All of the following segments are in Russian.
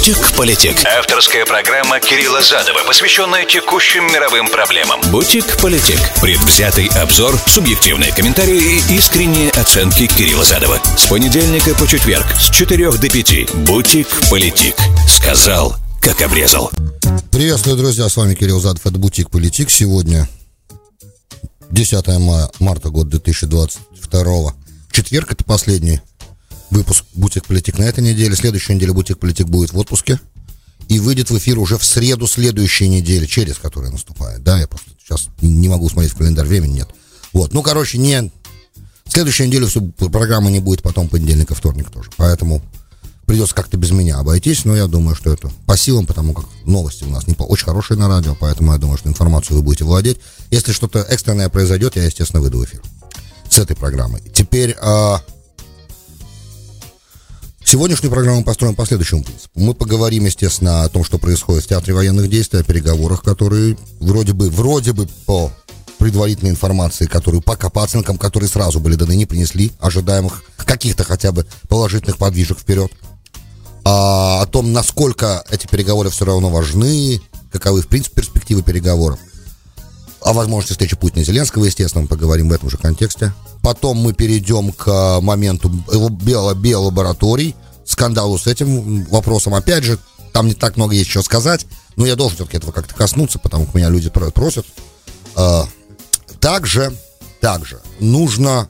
«Бутик-политик». Авторская программа Кирилла Задова, посвященная текущим мировым проблемам. «Бутик-политик». Предвзятый обзор, субъективные комментарии и искренние оценки Кирилла Задова. С понедельника по четверг с 4 до 5. «Бутик-политик». Сказал, как обрезал. Приветствую, друзья, с вами Кирилл Задов, это «Бутик-политик». Сегодня 10 марта, год 2022. Четверг, это последний выпуск «Бутик Политик» на этой неделе. Следующая неделя «Бутик Политик» будет в отпуске. И выйдет в эфир уже в среду следующей недели, через которая наступает. Да, я просто сейчас не могу смотреть в календарь, времени нет. Вот, ну, короче, не... Следующую неделю всю программы не будет, потом понедельник и вторник тоже. Поэтому придется как-то без меня обойтись, но я думаю, что это по силам, потому как новости у нас не по... очень хорошие на радио, поэтому я думаю, что информацию вы будете владеть. Если что-то экстренное произойдет, я, естественно, выйду в эфир с этой программой. Теперь а, Сегодняшнюю программу построим по следующему принципу. Мы поговорим, естественно, о том, что происходит в театре военных действий, о переговорах, которые вроде бы, вроде бы по предварительной информации, которую пока по оценкам, которые сразу были даны, не принесли ожидаемых каких-то хотя бы положительных подвижек вперед. А, о том, насколько эти переговоры все равно важны, каковы, в принципе, перспективы переговоров. О возможности встречи Путина и Зеленского, естественно, мы поговорим в этом же контексте. Потом мы перейдем к моменту биолабораторий, скандалу с этим вопросом. Опять же, там не так много есть что сказать, но я должен все-таки этого как-то коснуться, потому что меня люди просят. А, также, также нужно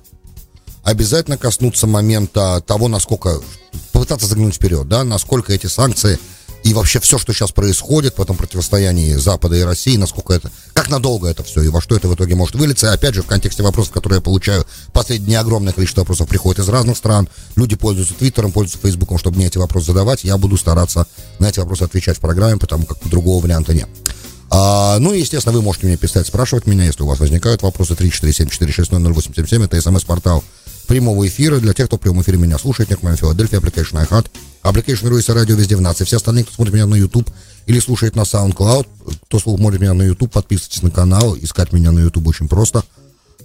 обязательно коснуться момента того, насколько попытаться заглянуть вперед, да, насколько эти санкции и вообще все, что сейчас происходит в этом противостоянии Запада и России, насколько это, как надолго это все и во что это в итоге может вылиться. И опять же, в контексте вопросов, которые я получаю, последние огромное количество вопросов приходит из разных стран. Люди пользуются Твиттером, пользуются Фейсбуком, чтобы мне эти вопросы задавать. Я буду стараться на эти вопросы отвечать в программе, потому как другого варианта нет. А, ну и, естественно, вы можете мне писать, спрашивать меня, если у вас возникают вопросы 347-460-0877, это смс-портал прямого эфира. Для тех, кто в прямом эфире меня слушает, нет, моя Филадельфия, Application iHeart, Application Руиса Радио везде в нации. Все остальные, кто смотрит меня на YouTube или слушает на SoundCloud, кто смотрит меня на YouTube, подписывайтесь на канал, искать меня на YouTube очень просто.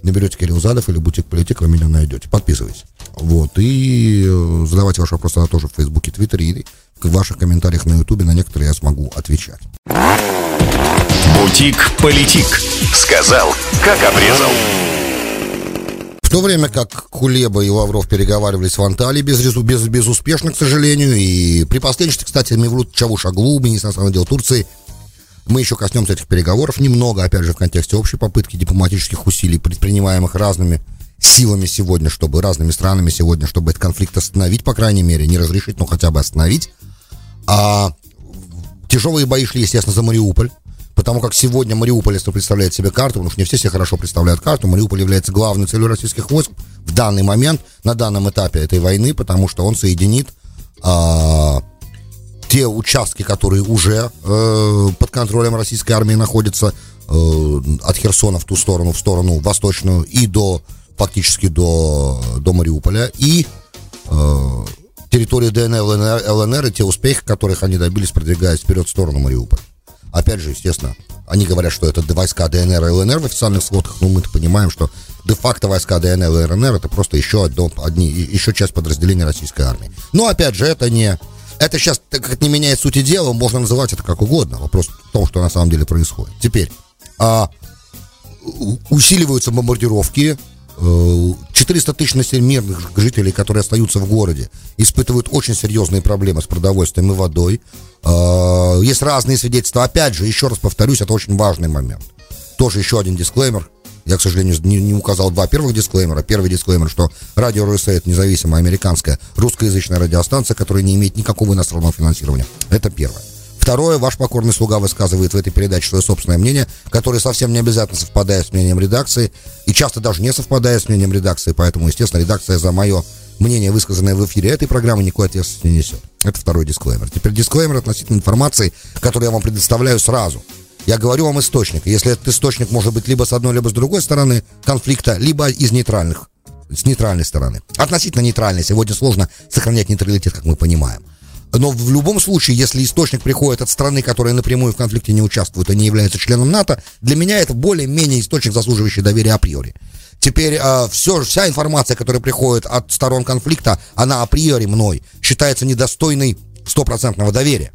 Наберете Кирилл Задов или Бутик Политик, вы меня найдете. Подписывайтесь. Вот. И э, задавайте ваши вопросы на тоже в Фейсбуке, Твиттере и в ваших комментариях на Ютубе. На некоторые я смогу отвечать. Бутик Политик. Сказал, как обрезал. В то время как Кулеба и Лавров переговаривались в Анталии без, без, безуспешно, к сожалению, и при посредничестве, кстати, Мевлют Чавушаглу, министр иностранных дел Турции, мы еще коснемся этих переговоров немного, опять же, в контексте общей попытки дипломатических усилий, предпринимаемых разными силами сегодня, чтобы разными странами сегодня, чтобы этот конфликт остановить, по крайней мере, не разрешить, но хотя бы остановить. А тяжелые бои шли, естественно, за Мариуполь потому как сегодня Мариуполь, если представляет себе карту, потому что не все себе хорошо представляют карту, Мариуполь является главной целью российских войск в данный момент, на данном этапе этой войны, потому что он соединит а, те участки, которые уже э, под контролем российской армии находятся э, от Херсона в ту сторону, в сторону восточную и до фактически до, до Мариуполя, и э, территории ДНР, ЛНР, ЛНР и те успехи, которых они добились, продвигаясь вперед в сторону Мариуполя. Опять же, естественно, они говорят, что это войска ДНР и ЛНР в официальных сводках, но мы понимаем, что де-факто войска ДНР и ЛНР это просто еще, одно, одни, еще часть подразделения российской армии. Но, опять же, это не... Это сейчас, так как не меняет сути дела, можно называть это как угодно. Вопрос в том, что на самом деле происходит. Теперь, а, усиливаются бомбардировки, 400 тысяч мирных жителей, которые остаются в городе, испытывают очень серьезные проблемы с продовольствием и водой. А, есть разные свидетельства. Опять же, еще раз повторюсь, это очень важный момент. Тоже еще один дисклеймер. Я, к сожалению, не указал два первых дисклеймера. Первый дисклеймер, что радио РСА это независимая американская русскоязычная радиостанция, которая не имеет никакого иностранного финансирования. Это первое. Второе, ваш покорный слуга высказывает в этой передаче свое собственное мнение, которое совсем не обязательно совпадает с мнением редакции, и часто даже не совпадает с мнением редакции, поэтому, естественно, редакция за мое мнение, высказанное в эфире этой программы, никакой ответственности не несет. Это второй дисклеймер. Теперь дисклеймер относительно информации, которую я вам предоставляю сразу. Я говорю вам источник. Если этот источник может быть либо с одной, либо с другой стороны конфликта, либо из нейтральных, с нейтральной стороны. Относительно нейтральной. Сегодня сложно сохранять нейтралитет, как мы понимаем. Но в любом случае, если источник приходит от страны, которая напрямую в конфликте не участвует и не является членом НАТО, для меня это более-менее источник, заслуживающий доверия априори. Теперь э, все, вся информация, которая приходит от сторон конфликта, она априори мной считается недостойной стопроцентного доверия.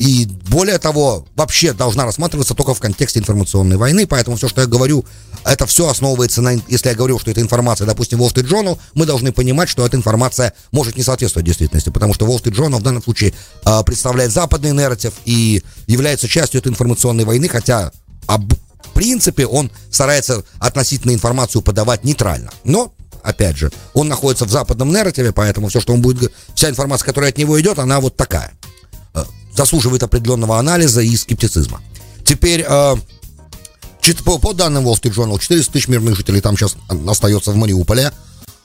И более того, вообще должна рассматриваться только в контексте информационной войны, поэтому все, что я говорю, это все основывается на... Если я говорю, что это информация, допустим, Wall Street Journal, мы должны понимать, что эта информация может не соответствовать действительности, потому что Wall Street Journal в данном случае э, представляет западный нарратив и является частью этой информационной войны, хотя об принципе он старается относительно информацию подавать нейтрально. Но опять же, он находится в западном нарративе, поэтому все, что он будет, вся информация, которая от него идет, она вот такая заслуживает определенного анализа и скептицизма. Теперь, э, по, по данным Wall Street Journal, 400 тысяч мирных жителей там сейчас остается в Мариуполе.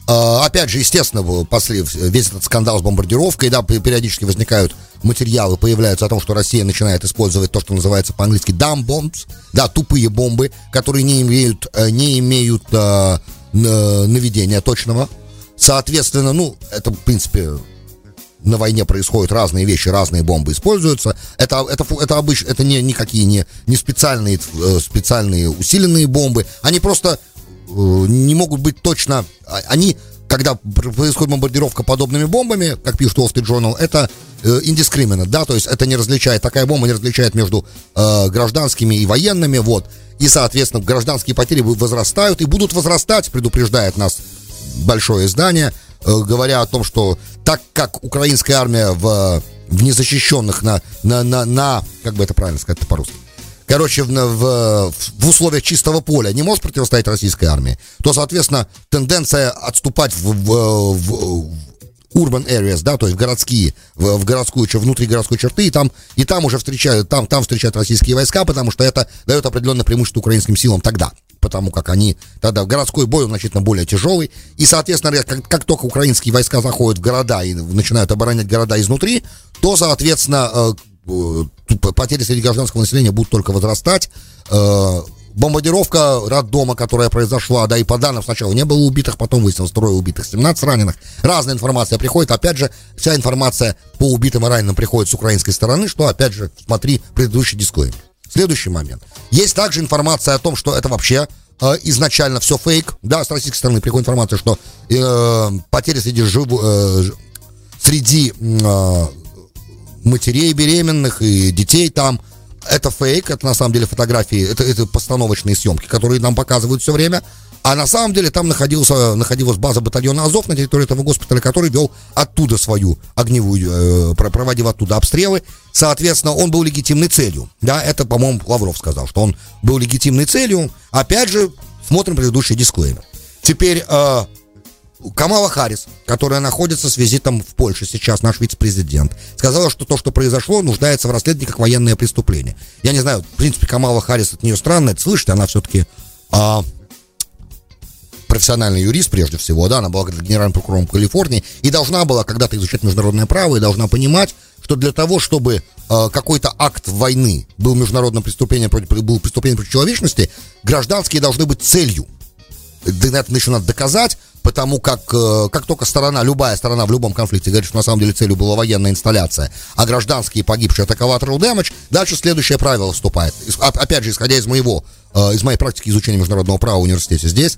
Э, опять же, естественно, после, весь этот скандал с бомбардировкой, да, периодически возникают материалы, появляются о том, что Россия начинает использовать то, что называется по-английски dumb bombs, да, тупые бомбы, которые не имеют, э, не имеют э, наведения точного. Соответственно, ну, это, в принципе, на войне происходят разные вещи, разные бомбы используются. Это, это, это обычно, это не никакие не, не специальные, э, специальные усиленные бомбы. Они просто э, не могут быть точно, а, они, когда происходит бомбардировка подобными бомбами, как пишет Wall Street Journal, это э, indiscriminate, да, то есть это не различает, такая бомба не различает между э, гражданскими и военными, вот. И, соответственно, гражданские потери возрастают и будут возрастать, предупреждает нас большое издание – Э, говоря о том, что так как украинская армия в, в незащищенных на, на, на, на, как бы это правильно сказать по-русски, короче, в, в, в условиях чистого поля не может противостоять российской армии, то, соответственно, тенденция отступать в, в, в urban areas, да, то есть в городские, в, в городскую, внутри городской черты, и там, и там уже встречают, там, там встречают российские войска, потому что это дает определенное преимущество украинским силам тогда потому как они тогда городской бой он значительно более тяжелый. И, соответственно, как, как только украинские войска заходят в города и начинают оборонять города изнутри, то, соответственно, э, э, потери среди гражданского населения будут только возрастать. Э, бомбардировка роддома, которая произошла, да, и по данным сначала не было убитых, потом выяснилось трое убитых, 17 раненых. Разная информация приходит, опять же, вся информация по убитым и раненым приходит с украинской стороны, что, опять же, смотри предыдущий дисклеймер. Следующий момент. Есть также информация о том, что это вообще э, изначально все фейк. Да, с российской стороны приходит информация, что э, потери среди, жив, э, среди э, матерей беременных и детей там это фейк, это на самом деле фотографии, это, это постановочные съемки, которые нам показывают все время. А на самом деле там находился, находилась база батальона Азов на территории этого госпиталя, который вел оттуда свою огневую, э, проводил оттуда обстрелы. Соответственно, он был легитимной целью. Да, это, по-моему, Лавров сказал, что он был легитимной целью. Опять же, смотрим предыдущий дисклеймер. Теперь э, Камала Харрис, которая находится с визитом в Польше сейчас, наш вице-президент, сказала, что то, что произошло, нуждается в расследовании как военное преступление. Я не знаю, в принципе, Камала Харрис от нее странно это слышать, она все-таки а, профессиональный юрист, прежде всего, да, она была генеральным прокурором Калифорнии и должна была когда-то изучать международное право и должна понимать, что для того, чтобы э, какой-то акт войны был международным преступлением против, был преступлением против человечности, гражданские должны быть целью. Это еще надо доказать, потому как э, как только сторона, любая сторона в любом конфликте говорит, что на самом деле целью была военная инсталляция, а гражданские погибшие это collateral damage, дальше следующее правило вступает. Опять же, исходя из моего, э, из моей практики изучения международного права в университете здесь,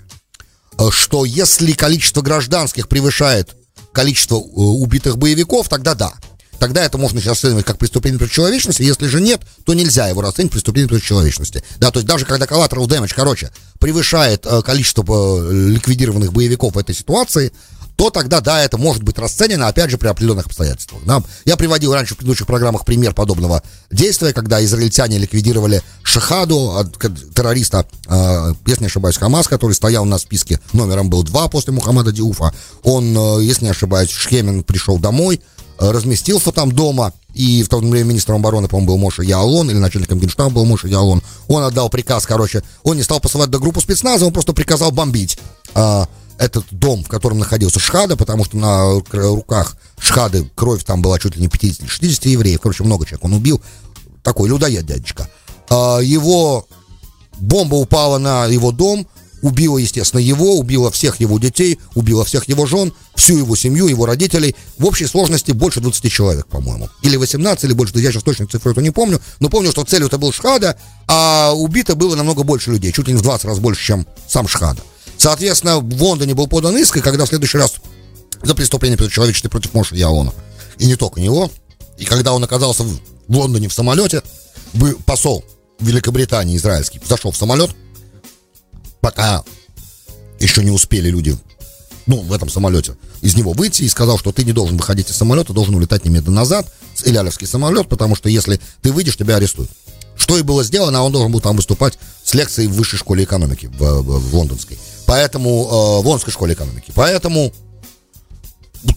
что если количество гражданских превышает количество э, убитых боевиков, тогда да. Тогда это можно расценивать как преступление против человечности. Если же нет, то нельзя его расценивать преступлением против человечности. Да, то есть даже когда collateral damage, короче, превышает э, количество ликвидированных боевиков в этой ситуации, то тогда, да, это может быть расценено, опять же, при определенных обстоятельствах. Да. Я приводил раньше в предыдущих программах пример подобного действия, когда израильтяне ликвидировали Шахаду, террориста, э, если не ошибаюсь, Хамас, который стоял на списке, номером был два после Мухаммада Диуфа. Он, э, если не ошибаюсь, Шхемен пришел домой, э, разместился там дома, и в то время министром обороны, по-моему, был Моша Яолон, или начальником генштаба был Моша Яолон. Он отдал приказ, короче, он не стал посылать до группу спецназа, он просто приказал бомбить этот дом, в котором находился Шхада, потому что на руках Шхады кровь там была чуть ли не 50-60 евреев, короче, много человек он убил, такой людоед дядечка. А, его бомба упала на его дом, убила, естественно, его, убила всех его детей, убила всех его жен, всю его семью, его родителей. В общей сложности больше 20 человек, по-моему. Или 18, или больше. Я сейчас точно цифру эту не помню. Но помню, что целью это был Шхада, а убито было намного больше людей. Чуть ли не в 20 раз больше, чем сам Шхада. Соответственно, в Лондоне был подан иск, и когда в следующий раз за преступление против человечества против Моша Яона, и не только него, и когда он оказался в Лондоне в самолете, посол Великобритании израильский зашел в самолет, пока еще не успели люди, ну, в этом самолете, из него выйти и сказал, что ты не должен выходить из самолета, должен улетать немедленно назад, с Илялевский самолет, потому что если ты выйдешь, тебя арестуют. Что и было сделано, а он должен был там выступать с лекцией в высшей школе экономики, в, в, в лондонской. Поэтому, э, в лондонской школе экономики. Поэтому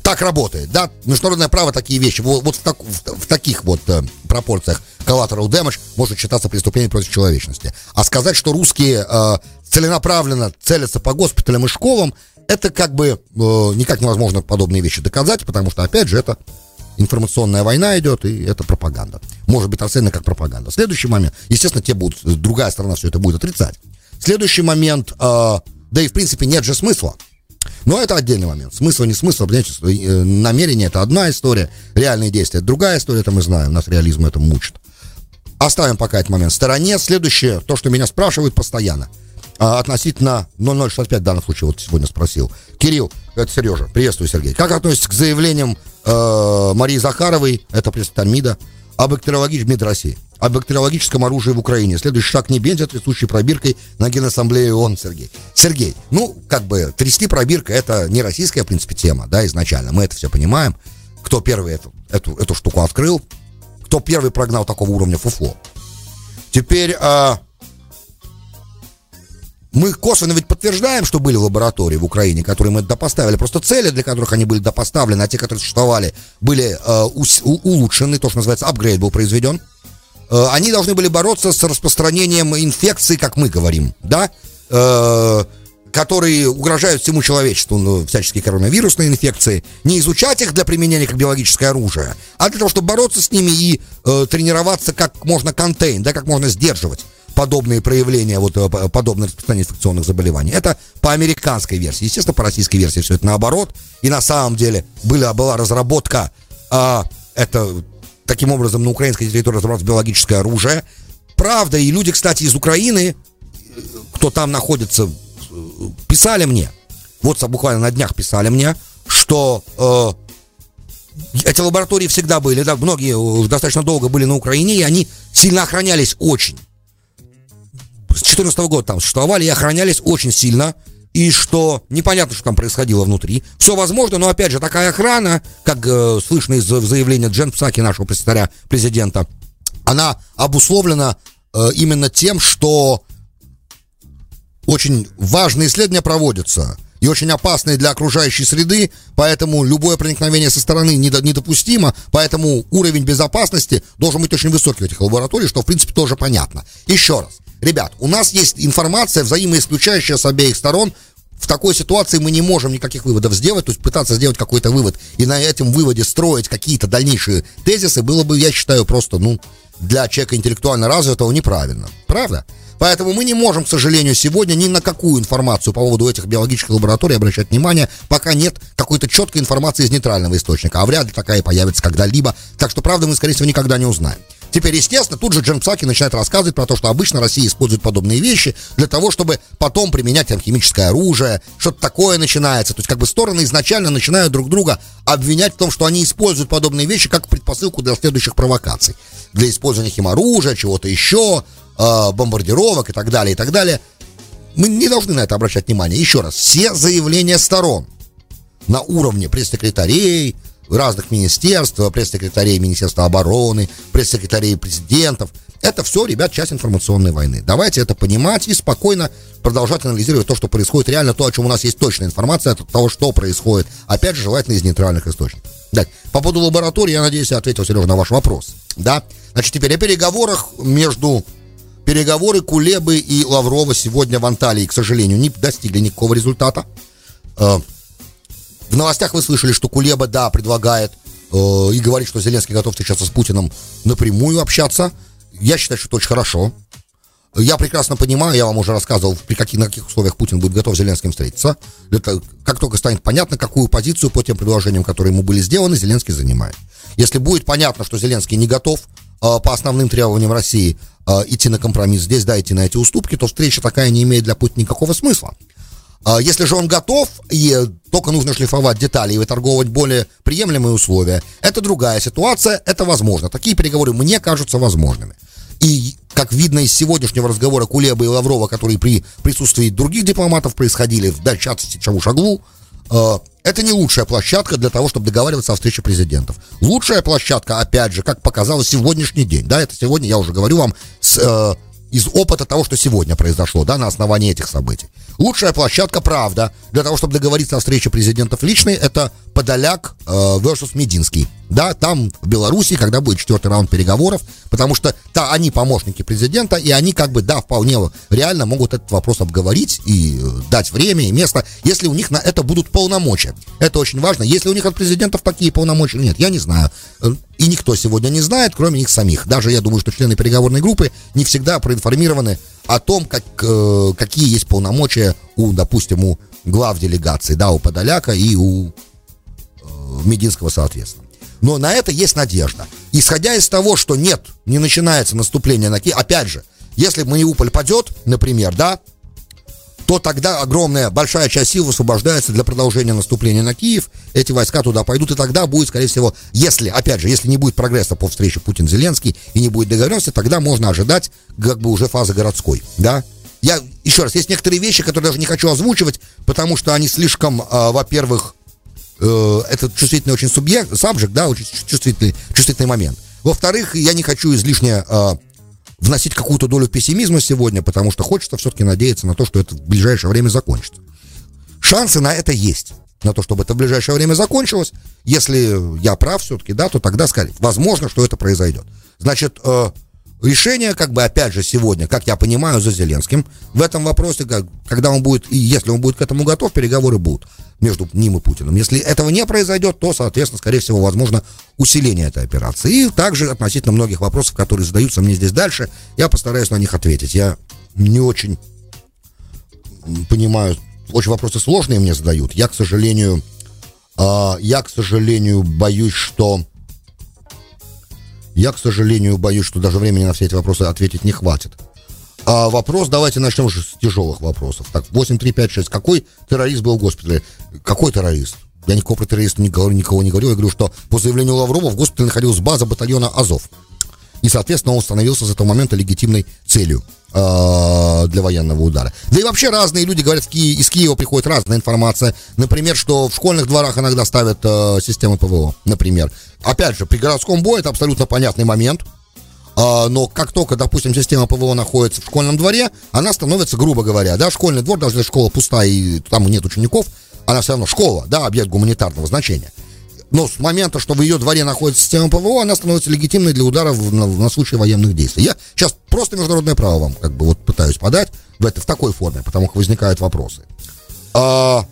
так работает, да, международное право такие вещи, вот, вот в, так, в, в таких вот э, пропорциях collateral damage может считаться преступлением против человечности. А сказать, что русские э, целенаправленно целятся по госпиталям и школам, это как бы э, никак невозможно подобные вещи доказать, потому что, опять же, это информационная война идет, и это пропаганда. Может быть оценена как пропаганда. Следующий момент, естественно, те будут, другая сторона все это будет отрицать. Следующий момент, э, да и в принципе нет же смысла. Но это отдельный момент. Смысл, не смысл, понимаете, э, намерение это одна история, реальные действия другая история, это мы знаем, нас реализм это мучит. Оставим пока этот момент в стороне. Следующее, то, что меня спрашивают постоянно. А, относительно 0065 в данном случае, вот сегодня спросил. Кирилл, это Сережа, приветствую, Сергей. Как относитесь к заявлениям э, Марии Захаровой, это представитель МИДа, об бактериологическом МИД России, о бактериологическом оружии в Украине. Следующий шаг не бензит, рисующий пробиркой на Генассамблее ООН, Сергей. Сергей, ну, как бы, трясти пробиркой, это не российская, в принципе, тема, да, изначально. Мы это все понимаем. Кто первый эту, эту, эту штуку открыл, кто первый прогнал такого уровня фуфло. Теперь, э, мы косвенно ведь подтверждаем, что были лаборатории в Украине, которые мы допоставили. Просто цели, для которых они были допоставлены, а те, которые существовали, были э, ус, у, улучшены, то, что называется, апгрейд был произведен. Э, они должны были бороться с распространением инфекций, как мы говорим, да, э, которые угрожают всему человечеству, ну, всяческие коронавирусные инфекции, не изучать их для применения как биологическое оружие, а для того, чтобы бороться с ними и э, тренироваться как можно контейн, да, как можно сдерживать подобные проявления, вот э, подобное распространение инфекционных заболеваний. Это по американской версии. Естественно, по российской версии все это наоборот. И на самом деле была, была разработка, а, это таким образом на украинской территории разработалось биологическое оружие. Правда, и люди, кстати, из Украины, кто там находится, писали мне, вот буквально на днях писали мне, что э, эти лаборатории всегда были, да, многие достаточно долго были на Украине, и они сильно охранялись очень с 2014 года там существовали и охранялись очень сильно. И что непонятно, что там происходило внутри. Все возможно, но опять же, такая охрана, как э, слышно из заявления Джен Псаки, нашего секретаря президента, она обусловлена э, именно тем, что очень важные исследования проводятся и очень опасные для окружающей среды, поэтому любое проникновение со стороны недопустимо, поэтому уровень безопасности должен быть очень высокий в этих лабораториях, что в принципе тоже понятно. Еще раз, Ребят, у нас есть информация, взаимоисключающая с обеих сторон. В такой ситуации мы не можем никаких выводов сделать, то есть пытаться сделать какой-то вывод и на этом выводе строить какие-то дальнейшие тезисы было бы, я считаю, просто, ну, для человека интеллектуально развитого неправильно. Правда? Поэтому мы не можем, к сожалению, сегодня ни на какую информацию по поводу этих биологических лабораторий обращать внимание, пока нет какой-то четкой информации из нейтрального источника. А вряд ли такая появится когда-либо. Так что, правда, мы, скорее всего, никогда не узнаем. Теперь, естественно, тут же Джен Псаки начинает рассказывать про то, что обычно Россия использует подобные вещи для того, чтобы потом применять там химическое оружие, что-то такое начинается. То есть как бы стороны изначально начинают друг друга обвинять в том, что они используют подобные вещи как предпосылку для следующих провокаций. Для использования химоружия, чего-то еще, э, бомбардировок и так далее, и так далее. Мы не должны на это обращать внимание. Еще раз, все заявления сторон на уровне пресс-секретарей, разных министерств, пресс-секретарей Министерства обороны, пресс-секретарей президентов. Это все, ребят, часть информационной войны. Давайте это понимать и спокойно продолжать анализировать то, что происходит реально, то, о чем у нас есть точная информация, от того, что происходит. Опять же, желательно из нейтральных источников. Так, по поводу лаборатории, я надеюсь, я ответил, Сережа, на ваш вопрос. Да? Значит, теперь о переговорах между переговоры Кулебы и Лаврова сегодня в Анталии, к сожалению, не достигли никакого результата. В новостях вы слышали, что Кулеба, да, предлагает э, и говорит, что Зеленский готов встречаться с Путиным напрямую общаться. Я считаю, что это очень хорошо. Я прекрасно понимаю, я вам уже рассказывал, при каких, на каких условиях Путин будет готов с Зеленским встретиться. Это, как только станет понятно, какую позицию по тем предложениям, которые ему были сделаны, Зеленский занимает. Если будет понятно, что Зеленский не готов э, по основным требованиям России э, идти на компромисс здесь, да, идти на эти уступки, то встреча такая не имеет для Путина никакого смысла. А если же он готов, и только нужно шлифовать детали и выторговывать более приемлемые условия, это другая ситуация, это возможно. Такие переговоры мне кажутся возможными. И, как видно из сегодняшнего разговора Кулеба и Лаврова, которые при присутствии других дипломатов происходили, в частности Чавушаглу, э, это не лучшая площадка для того, чтобы договариваться о встрече президентов. Лучшая площадка, опять же, как показало сегодняшний день, да, это сегодня, я уже говорю вам, с, э, из опыта того, что сегодня произошло, да, на основании этих событий. Лучшая площадка, правда, для того, чтобы договориться о встрече президентов личной, это Подоляк э, versus Мединский. Да, там в Беларуси, когда будет четвертый раунд переговоров, потому что да, они помощники президента, и они как бы, да, вполне реально могут этот вопрос обговорить и э, дать время и место, если у них на это будут полномочия. Это очень важно. Если у них от президентов такие полномочия нет, я не знаю. И никто сегодня не знает, кроме них самих. Даже я думаю, что члены переговорной группы не всегда проинформированы о том, как, э, какие есть полномочия у, допустим, у глав делегации, да, у Подоляка и у э, Мединского, соответственно. Но на это есть надежда. Исходя из того, что нет, не начинается наступление на Киев, опять же, если Мариуполь падет, например, да, то тогда огромная, большая часть сил высвобождается для продолжения наступления на Киев. Эти войска туда пойдут, и тогда будет, скорее всего, если, опять же, если не будет прогресса по встрече Путин-Зеленский и не будет договоренности, тогда можно ожидать как бы уже фазы городской, да. Я, еще раз, есть некоторые вещи, которые даже не хочу озвучивать, потому что они слишком, э, во-первых, э, это чувствительный очень субъект, сабжект, да, очень чувствительный, чувствительный момент. Во-вторых, я не хочу излишне э, вносить какую-то долю пессимизма сегодня, потому что хочется все-таки надеяться на то, что это в ближайшее время закончится. Шансы на это есть. На то, чтобы это в ближайшее время закончилось. Если я прав все-таки, да, то тогда сказать, возможно, что это произойдет. Значит, э, решение, как бы, опять же, сегодня, как я понимаю, за Зеленским в этом вопросе, как, когда он будет, и если он будет к этому готов, переговоры будут между ним и Путиным. Если этого не произойдет, то, соответственно, скорее всего, возможно усиление этой операции. И также относительно многих вопросов, которые задаются мне здесь дальше, я постараюсь на них ответить. Я не очень понимаю, очень вопросы сложные мне задают. Я, к сожалению, э, я, к сожалению, боюсь, что я, к сожалению, боюсь, что даже времени на все эти вопросы ответить не хватит. А вопрос, давайте начнем уже с тяжелых вопросов. Так, 8, 3, 5, 6. Какой террорист был в госпитале? Какой террорист? Я никакого про террориста не говорю, никого не говорю. Я говорю, что по заявлению Лаврова в госпитале находилась база батальона Азов. И, соответственно, он становился с этого момента легитимной целью э, для военного удара. Да и вообще разные люди говорят, Ки- из Киева приходит разная информация. Например, что в школьных дворах иногда ставят э, системы ПВО, например. Опять же, при городском бою это абсолютно понятный момент. А, но как только, допустим, система ПВО находится в школьном дворе, она становится, грубо говоря, да, школьный двор, даже если школа пустая и там нет учеников, она все равно школа, да, объект гуманитарного значения. Но с момента, что в ее дворе находится система ПВО, она становится легитимной для удара в, на, на случай военных действий. Я сейчас просто международное право вам как бы вот пытаюсь подать в, это, в такой форме, потому что возникают вопросы. А,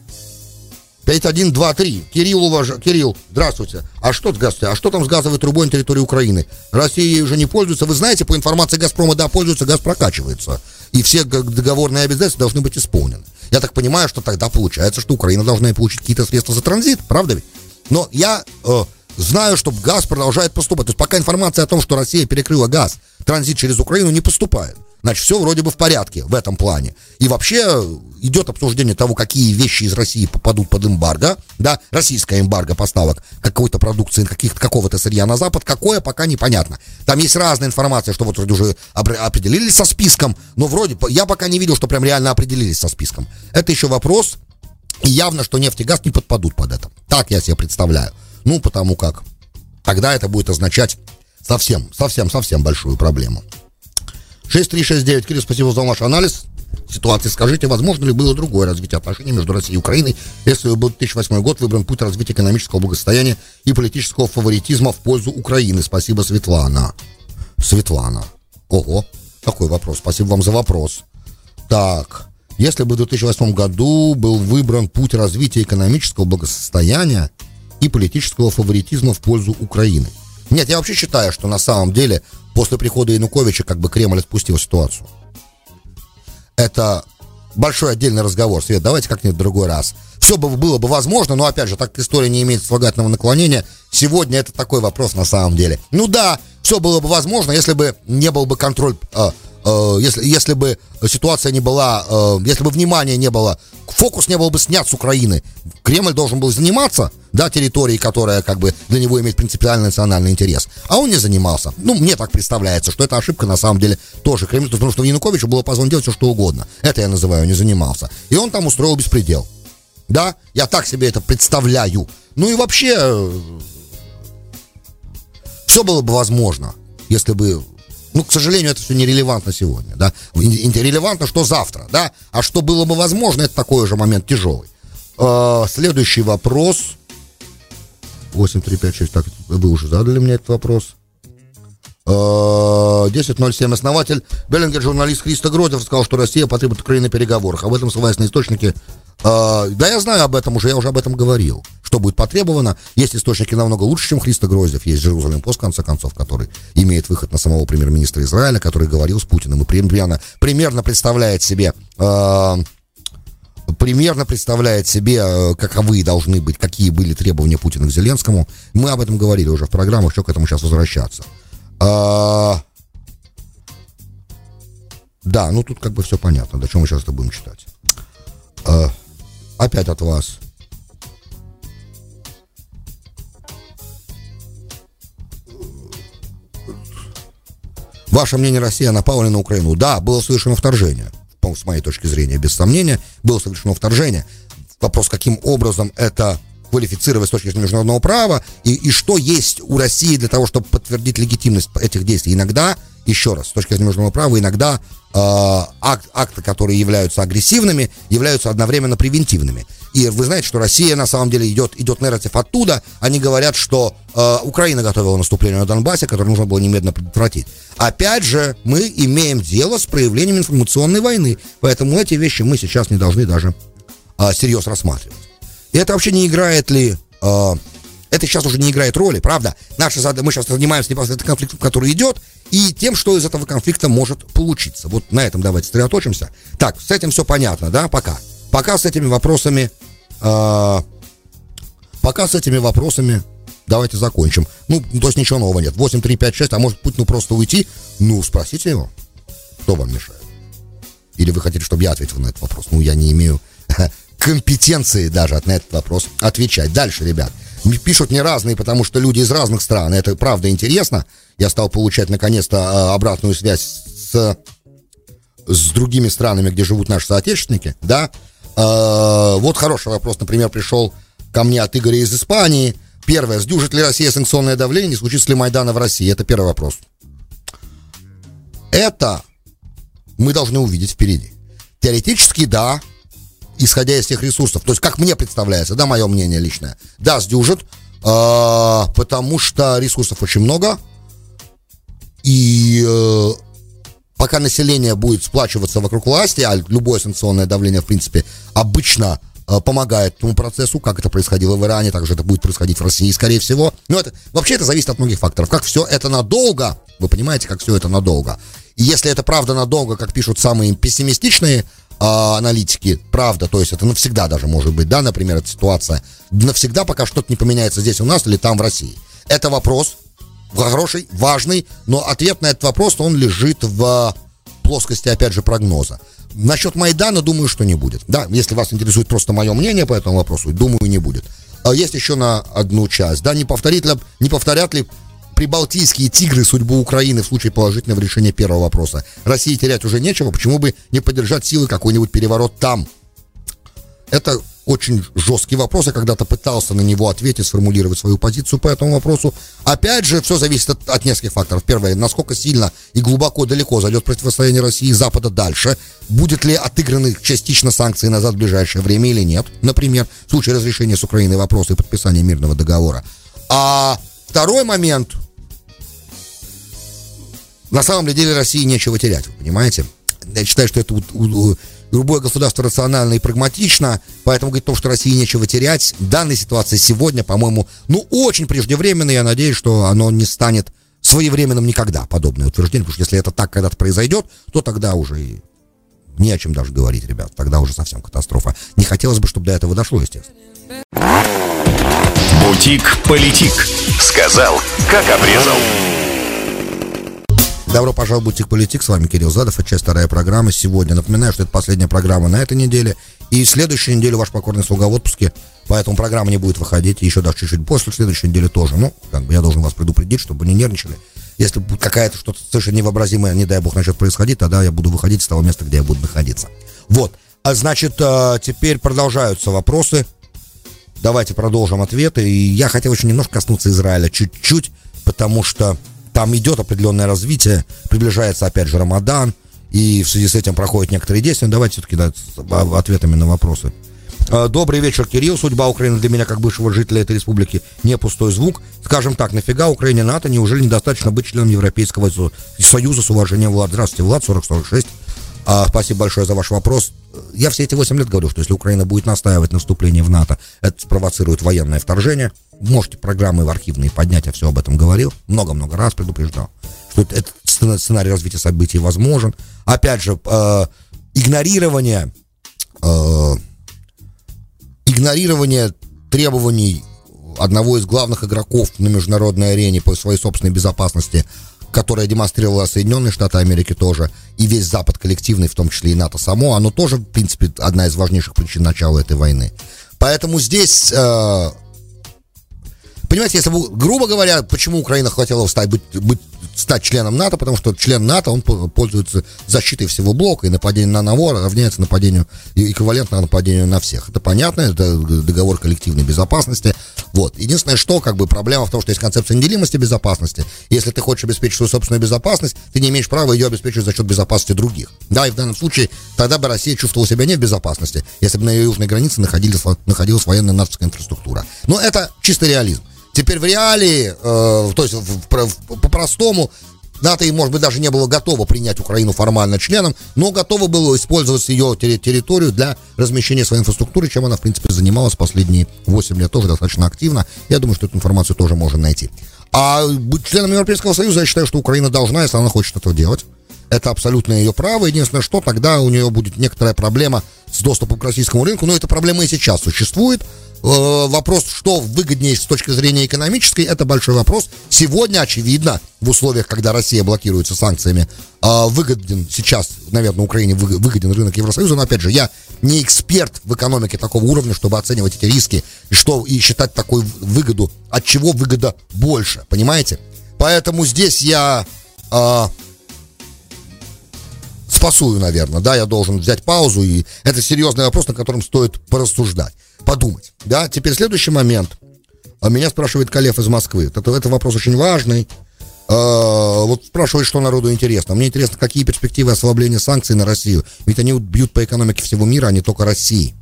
5123. Кирилл, уваж... Кирилл, здравствуйте. А что, здравствуйте, а что там с газовой трубой на территории Украины? Россия ей уже не пользуется. Вы знаете, по информации Газпрома, да, пользуется, газ прокачивается. И все договорные обязательства должны быть исполнены. Я так понимаю, что тогда получается, что Украина должна получить какие-то средства за транзит, правда ведь? Но я э, знаю, что газ продолжает поступать. То есть пока информация о том, что Россия перекрыла газ, транзит через Украину не поступает. Значит, все вроде бы в порядке в этом плане. И вообще идет обсуждение того, какие вещи из России попадут под эмбарго, да, российская эмбарго поставок какой-то продукции, каких-то, какого-то сырья на Запад, какое, пока непонятно. Там есть разная информация, что вот вроде уже определились со списком, но вроде, я пока не видел, что прям реально определились со списком. Это еще вопрос, и явно, что нефть и газ не подпадут под это. Так я себе представляю. Ну, потому как тогда это будет означать совсем, совсем, совсем большую проблему. 6369. Кирилл, спасибо за ваш анализ ситуации. Скажите, возможно ли было другое развитие отношений между Россией и Украиной, если был 2008 год выбран путь развития экономического благосостояния и политического фаворитизма в пользу Украины? Спасибо, Светлана. Светлана. Ого, такой вопрос. Спасибо вам за вопрос. Так, если бы в 2008 году был выбран путь развития экономического благосостояния и политического фаворитизма в пользу Украины. Нет, я вообще считаю, что на самом деле после прихода Януковича как бы Кремль отпустил ситуацию. Это большой отдельный разговор, Свет, давайте как-нибудь в другой раз. Все бы было бы возможно, но опять же, так история не имеет слагательного наклонения. Сегодня это такой вопрос на самом деле. Ну да, все было бы возможно, если бы не был бы контроль э, если, если бы ситуация не была, э, если бы внимание не было, фокус не был бы снят с Украины, Кремль должен был заниматься, да, территорией, которая как бы для него имеет принципиальный национальный интерес, а он не занимался. Ну, мне так представляется, что это ошибка на самом деле тоже Кремль, потому что Януковичу было позволено делать все, что угодно. Это я называю не занимался. И он там устроил беспредел. Да, я так себе это представляю. Ну и вообще, э, все было бы возможно, если бы ну, к сожалению, это все нерелевантно сегодня, да. Релевантно, что завтра, да. А что было бы возможно, это такой же момент тяжелый. Э, следующий вопрос. 8356, так, вы уже задали мне этот вопрос. 10.07 основатель Беллингер, журналист Христо Грозев, сказал, что Россия потребует Украины на переговорах. Об этом ссылаясь на источники. Э, да, я знаю об этом уже, я уже об этом говорил. Что будет потребовано. Есть источники намного лучше, чем Христо Грозев. Есть Джерузалем Пост, в конце концов, который имеет выход на самого премьер-министра Израиля, который говорил с Путиным и примерно, примерно представляет себе э, примерно представляет себе, э, каковы должны быть, какие были требования Путина к Зеленскому. Мы об этом говорили уже в программах, что к этому сейчас возвращаться. А... Да, ну тут как бы все понятно, до чем мы сейчас это будем читать. А... Опять от вас. Ваше мнение, Россия напала на Украину? Да, было совершено вторжение с моей точки зрения, без сомнения, было совершено вторжение. Вопрос, каким образом это квалифицировать с точки зрения международного права, и, и что есть у России для того, чтобы подтвердить легитимность этих действий. Иногда, еще раз, с точки зрения международного права, иногда э, акт, акты, которые являются агрессивными, являются одновременно превентивными. И вы знаете, что Россия на самом деле идет, идет нарратив оттуда. Они говорят, что э, Украина готовила наступление на Донбассе, которое нужно было немедленно предотвратить. Опять же, мы имеем дело с проявлением информационной войны. Поэтому эти вещи мы сейчас не должны даже э, всерьез рассматривать. И это вообще не играет ли... Э, это сейчас уже не играет роли, правда? Задача, мы сейчас занимаемся непосредственно конфликтом, который идет, и тем, что из этого конфликта может получиться. Вот на этом давайте сосредоточимся. Так, с этим все понятно, да, пока. Пока с этими вопросами... Э, пока с этими вопросами давайте закончим. Ну, то есть ничего нового нет. 8, 3, 5, 6, а может Путину просто уйти? Ну, спросите его, кто вам мешает. Или вы хотите, чтобы я ответил на этот вопрос? Ну, я не имею компетенции даже на этот вопрос отвечать. Дальше, ребят. Пишут мне разные, потому что люди из разных стран. Это правда интересно. Я стал получать наконец-то а, обратную связь с, с другими странами, где живут наши соотечественники, да. А, вот хороший вопрос, например, пришел ко мне от Игоря из Испании. Первое, сдюжит ли Россия санкционное давление, не случится ли Майдана в России? Это первый вопрос. Это мы должны увидеть впереди. Теоретически, да, исходя из тех ресурсов. То есть, как мне представляется, да, мое мнение личное. Да, сдюжит, э, потому что ресурсов очень много. И э, пока население будет сплачиваться вокруг власти, а любое санкционное давление, в принципе, обычно э, помогает этому процессу, как это происходило в Иране, также это будет происходить в России, скорее всего. Но это вообще это зависит от многих факторов. Как все это надолго, вы понимаете, как все это надолго. И если это правда надолго, как пишут самые пессимистичные а, аналитики, правда, то есть это навсегда даже может быть, да, например, эта ситуация, навсегда, пока что-то не поменяется здесь у нас или там в России. Это вопрос хороший, важный, но ответ на этот вопрос, он лежит в плоскости, опять же, прогноза. Насчет Майдана, думаю, что не будет. Да, если вас интересует просто мое мнение по этому вопросу, думаю, не будет. А есть еще на одну часть, да, не, повторит ли, не повторят ли прибалтийские тигры судьбу Украины в случае положительного решения первого вопроса. России терять уже нечего, почему бы не поддержать силы какой-нибудь переворот там? Это очень жесткий вопрос, я когда-то пытался на него ответить, сформулировать свою позицию по этому вопросу. Опять же, все зависит от, от нескольких факторов. Первое, насколько сильно и глубоко далеко зайдет противостояние России и Запада дальше. Будет ли отыграны частично санкции назад в ближайшее время или нет. Например, в случае разрешения с Украиной вопроса и подписания мирного договора. А второй момент, на самом деле России нечего терять, вы понимаете? Я считаю, что это у, у, любое государство рационально и прагматично, поэтому говорит о том, что России нечего терять. Данная ситуация сегодня, по-моему, ну, очень преждевременно, я надеюсь, что оно не станет своевременным никогда, подобное утверждение, потому что если это так когда-то произойдет, то тогда уже и не о чем даже говорить, ребят, тогда уже совсем катастрофа. Не хотелось бы, чтобы до этого дошло, естественно. Бутик-политик. Сказал, как обрезал. Добро пожаловать в Бутик Политик. С вами Кирилл Задов. Это часть вторая программа сегодня. Напоминаю, что это последняя программа на этой неделе. И следующую неделю ваш покорный слуга в отпуске. Поэтому программа не будет выходить. Еще даже чуть-чуть после следующей недели тоже. Ну, как бы я должен вас предупредить, чтобы не нервничали. Если какая-то что-то совершенно невообразимое, не дай бог, начнет происходить, тогда я буду выходить с того места, где я буду находиться. Вот. А значит, э, теперь продолжаются вопросы. Давайте продолжим ответы. И я хотел еще немножко коснуться Израиля. Чуть-чуть, потому что там идет определенное развитие, приближается опять же Рамадан, и в связи с этим проходят некоторые действия. Давайте все-таки да, ответами на вопросы. А, добрый вечер, Кирилл. Судьба Украины для меня, как бывшего жителя этой республики, не пустой звук. Скажем так, нафига Украине НАТО? Неужели недостаточно быть членом Европейского Союза с уважением Влад? Здравствуйте, Влад, 4046. А, спасибо большое за ваш вопрос. Я все эти 8 лет говорю, что если Украина будет настаивать на вступлении в НАТО, это спровоцирует военное вторжение. Можете программы в архивные поднять, я все об этом говорил. Много-много раз предупреждал, что этот сценарий развития событий возможен. Опять же, э, игнорирование, э, игнорирование требований одного из главных игроков на международной арене по своей собственной безопасности – которое демонстрировала Соединенные Штаты Америки тоже, и весь Запад коллективный, в том числе и НАТО само, оно тоже, в принципе, одна из важнейших причин начала этой войны. Поэтому здесь, э, понимаете, если бы, грубо говоря, почему Украина хотела стать, быть, быть стать членом НАТО, потому что член НАТО, он пользуется защитой всего блока, и нападение на одного равняется нападению, эквивалентно нападению на всех. Это понятно, это договор коллективной безопасности. Вот. Единственное, что, как бы, проблема в том, что есть концепция неделимости безопасности. Если ты хочешь обеспечить свою собственную безопасность, ты не имеешь права ее обеспечивать за счет безопасности других. Да, и в данном случае тогда бы Россия чувствовала себя не в безопасности, если бы на ее южной границе находилась, находилась военная натовская инфраструктура. Но это чисто реализм. Теперь в реалии, э, то есть по-простому, НАТО, и, может быть, даже не было готово принять Украину формально членом, но готово было использовать ее территорию для размещения своей инфраструктуры, чем она, в принципе, занималась последние 8 лет тоже достаточно активно. Я думаю, что эту информацию тоже можно найти. А быть членом Европейского Союза, я считаю, что Украина должна, если она хочет этого делать. Это абсолютно ее право. Единственное, что тогда у нее будет некоторая проблема с доступом к российскому рынку, но эта проблема и сейчас существует. Э, вопрос, что выгоднее с точки зрения экономической, это большой вопрос. Сегодня, очевидно, в условиях, когда Россия блокируется санкциями, э, выгоден сейчас, наверное, Украине выгоден рынок Евросоюза, но, опять же, я не эксперт в экономике такого уровня, чтобы оценивать эти риски и, что, и считать такую выгоду, от чего выгода больше, понимаете? Поэтому здесь я э, спасую, наверное, да, я должен взять паузу, и это серьезный вопрос, на котором стоит порассуждать подумать. Да, теперь следующий момент. А меня спрашивает Калев из Москвы. Это, это вопрос очень важный. А, вот спрашивает, что народу интересно. Мне интересно, какие перспективы ослабления санкций на Россию. Ведь они бьют по экономике всего мира, а не только России.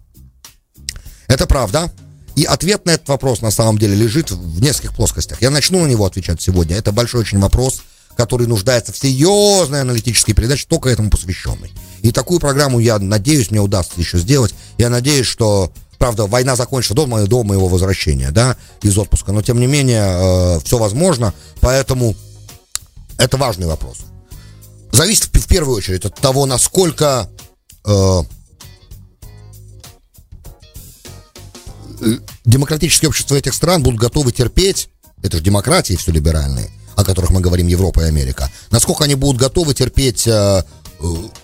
Это правда. И ответ на этот вопрос на самом деле лежит в нескольких плоскостях. Я начну на него отвечать сегодня. Это большой очень вопрос, который нуждается в серьезной аналитической передаче, только этому посвященной. И такую программу, я надеюсь, мне удастся еще сделать. Я надеюсь, что Правда, война закончится до, моего, до моего возвращения, да, из отпуска. Но, тем не менее, э, все возможно. Поэтому это важный вопрос. Зависит в, в первую очередь от того, насколько э, демократические общества этих стран будут готовы терпеть, это же демократии все либеральные, о которых мы говорим Европа и Америка, насколько они будут готовы терпеть э, Э,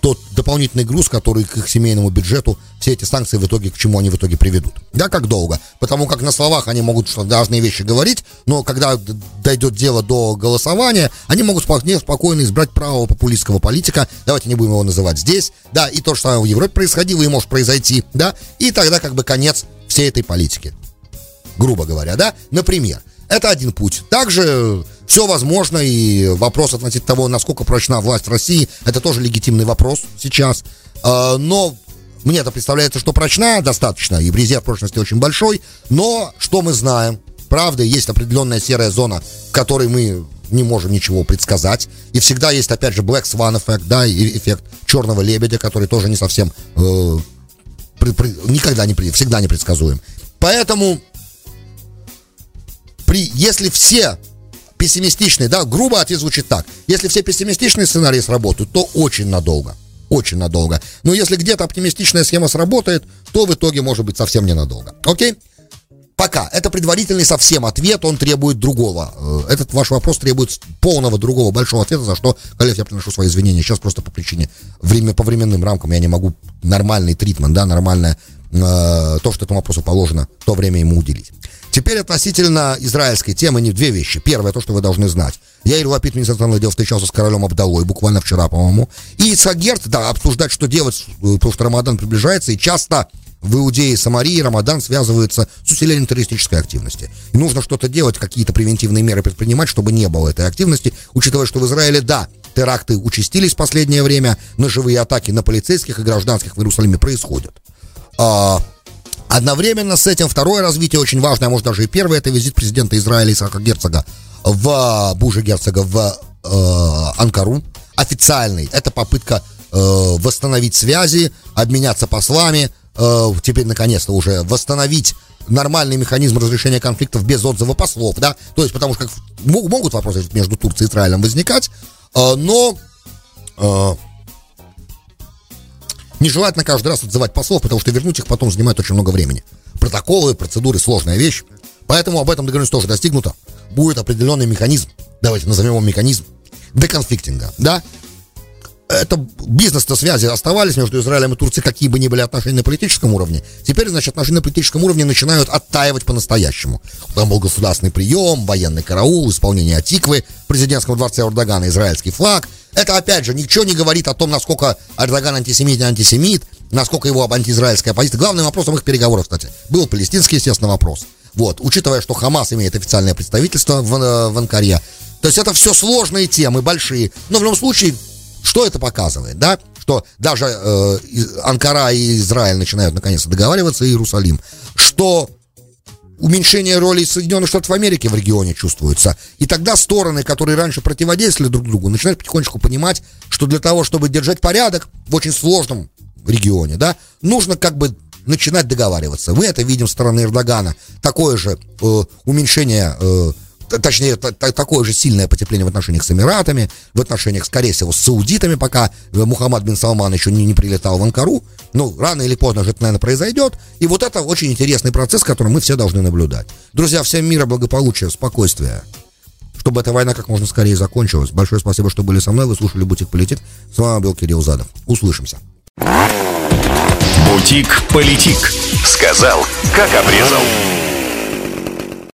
тот дополнительный груз, который к их семейному бюджету все эти санкции в итоге, к чему они в итоге приведут. Да, как долго? Потому как на словах они могут что разные вещи говорить, но когда дойдет дело до голосования, они могут вполне спокойно избрать правого популистского политика, давайте не будем его называть здесь, да, и то, что в Европе происходило и может произойти, да, и тогда как бы конец всей этой политики. Грубо говоря, да, например, это один путь. Также все возможно, и вопрос относительно того, насколько прочна власть России, это тоже легитимный вопрос сейчас. А, но мне это представляется, что прочна достаточно, и резерв прочности очень большой, но что мы знаем? Правда, есть определенная серая зона, в которой мы не можем ничего предсказать. И всегда есть, опять же, Black Swan эффект, да, и эффект черного лебедя, который тоже не совсем, э, при, при, никогда не, всегда не предсказуем. Поэтому, при, если все пессимистичный, да, грубо ответ звучит так. Если все пессимистичные сценарии сработают, то очень надолго. Очень надолго. Но если где-то оптимистичная схема сработает, то в итоге может быть совсем ненадолго. Окей? Пока. Это предварительный совсем ответ, он требует другого. Э, этот ваш вопрос требует полного другого большого ответа, за что, коллег, я приношу свои извинения. Сейчас просто по причине, время, по временным рамкам я не могу нормальный тритмент, да, нормальное, то, что этому вопросу положено, то время ему уделить. Теперь относительно израильской темы не две вещи. Первое, то, что вы должны знать. Я, Ир Лапид, министр иностранных дел, встречался с королем Абдалой буквально вчера, по-моему. И Сагерт, да, обсуждать, что делать, э, потому что Рамадан приближается, и часто в Иудее и Самарии Рамадан связывается с усилением террористической активности. И нужно что-то делать, какие-то превентивные меры предпринимать, чтобы не было этой активности, учитывая, что в Израиле, да, теракты участились в последнее время, ножевые атаки на полицейских и гражданских в Иерусалиме происходят. А, одновременно с этим второе развитие очень важное, а может даже и первое, это визит президента Израиля Исаака Герцога в Бужа Герцога в э, Анкару, официальный. Это попытка э, восстановить связи, обменяться послами, э, теперь наконец-то уже восстановить нормальный механизм разрешения конфликтов без отзыва послов, да, то есть потому что как, могут вопросы между Турцией и Израилем возникать, э, но э, нежелательно каждый раз отзывать послов, потому что вернуть их потом занимает очень много времени. Протоколы, процедуры, сложная вещь. Поэтому об этом договоренность тоже достигнута. Будет определенный механизм, давайте назовем его механизм деконфликтинга, да, это бизнес-то связи оставались между Израилем и Турцией, какие бы ни были отношения на политическом уровне. Теперь, значит, отношения на политическом уровне начинают оттаивать по-настоящему. Там был государственный прием, военный караул, исполнение Атиквы в президентском дворце Эрдогана, израильский флаг. Это, опять же, ничего не говорит о том, насколько Эрдоган антисемит и антисемит, насколько его антиизраильская позиция. Главным вопросом их переговоров, кстати, был палестинский, естественно, вопрос. Вот, учитывая, что Хамас имеет официальное представительство в, э, в Анкаре. То есть это все сложные темы, большие. Но в любом случае что это показывает, да? Что даже э, Анкара и Израиль начинают наконец-то договариваться, и Иерусалим. Что уменьшение роли Соединенных Штатов Америки в регионе чувствуется. И тогда стороны, которые раньше противодействовали друг другу, начинают потихонечку понимать, что для того, чтобы держать порядок в очень сложном регионе, да, нужно как бы начинать договариваться. Мы это видим со стороны Эрдогана. Такое же э, уменьшение э, точнее, такое же сильное потепление в отношениях с Эмиратами, в отношениях, скорее всего, с саудитами, пока Мухаммад бин Салман еще не, не прилетал в Анкару. Ну, рано или поздно же это, наверное, произойдет. И вот это очень интересный процесс, который мы все должны наблюдать. Друзья, всем мира, благополучия, спокойствия. Чтобы эта война как можно скорее закончилась. Большое спасибо, что были со мной. Вы слушали «Бутик Политик». С вами был Кирилл Задов. Услышимся. «Бутик Политик». Сказал, как обрезал.